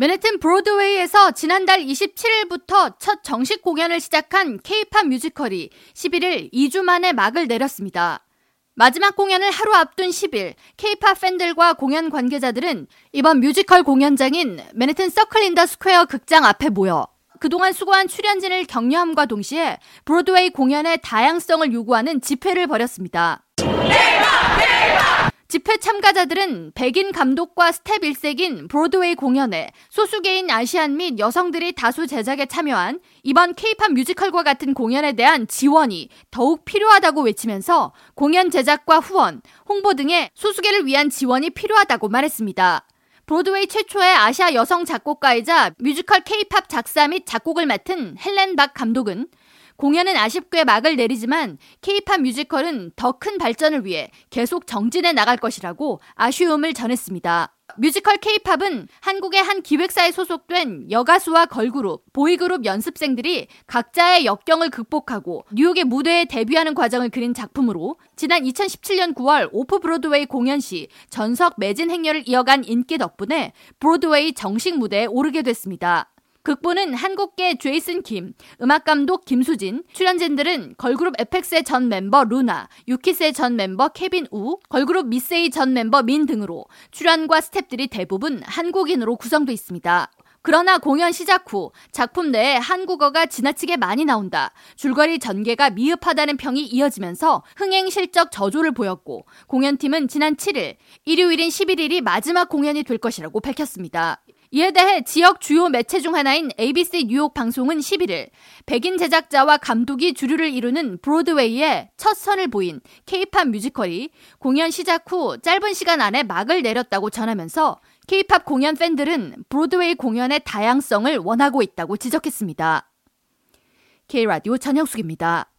맨해튼 브로드웨이에서 지난달 27일부터 첫 정식 공연을 시작한 케이팝 뮤지컬이 11일 2주 만에 막을 내렸습니다. 마지막 공연을 하루 앞둔 10일, 케이팝 팬들과 공연 관계자들은 이번 뮤지컬 공연장인 맨해튼 서클 인더 스퀘어 극장 앞에 모여 그동안 수고한 출연진을 격려함과 동시에 브로드웨이 공연의 다양성을 요구하는 집회를 벌였습니다. 집회 참가자들은 백인 감독과 스텝 일색인 브로드웨이 공연에 소수계인 아시안 및 여성들이 다수 제작에 참여한 이번 케이팝 뮤지컬과 같은 공연에 대한 지원이 더욱 필요하다고 외치면서 공연 제작과 후원, 홍보 등의 소수계를 위한 지원이 필요하다고 말했습니다. 브로드웨이 최초의 아시아 여성 작곡가이자 뮤지컬 케이팝 작사 및 작곡을 맡은 헬렌 박 감독은 공연은 아쉽게 막을 내리지만 케이팝 뮤지컬은 더 큰 발전을 위해 계속 정진해 나갈 것이라고 아쉬움을 전했습니다. 뮤지컬 케이팝은 한국의 한 기획사에 소속된 여가수와 걸그룹, 보이그룹 연습생들이 각자의 역경을 극복하고 뉴욕의 무대에 데뷔하는 과정을 그린 작품으로 지난 2017년 9월 오프 브로드웨이 공연 시 전석 매진 행렬을 이어간 인기 덕분에 브로드웨이 정식 무대에 오르게 됐습니다. 극본은 한국계 제이슨 김, 음악감독 김수진, 출연진들은 걸그룹 에펙스의 전 멤버 루나, 유키스의 전 멤버 케빈 우, 걸그룹 미세이 전 멤버 민 등으로 출연과 스탭들이 대부분 한국인으로 구성돼 있습니다. 그러나 공연 시작 후 작품 내에 한국어가 지나치게 많이 나온다. 줄거리 전개가 미흡하다는 평이 이어지면서 흥행 실적 저조를 보였고 공연팀은 지난 7일, 일요일인 11일이 마지막 공연이 될 것이라고 밝혔습니다. 이에 대해 지역 주요 매체 중 하나인 ABC 뉴욕 방송은 11일 백인 제작자와 감독이 주류를 이루는 브로드웨이에 첫 선을 보인 케이팝 뮤지컬이 공연 시작 후 짧은 시간 안에 막을 내렸다고 전하면서 케이팝 공연 팬들은 브로드웨이 공연의 다양성을 원하고 있다고 지적했습니다. K라디오 전영숙입니다.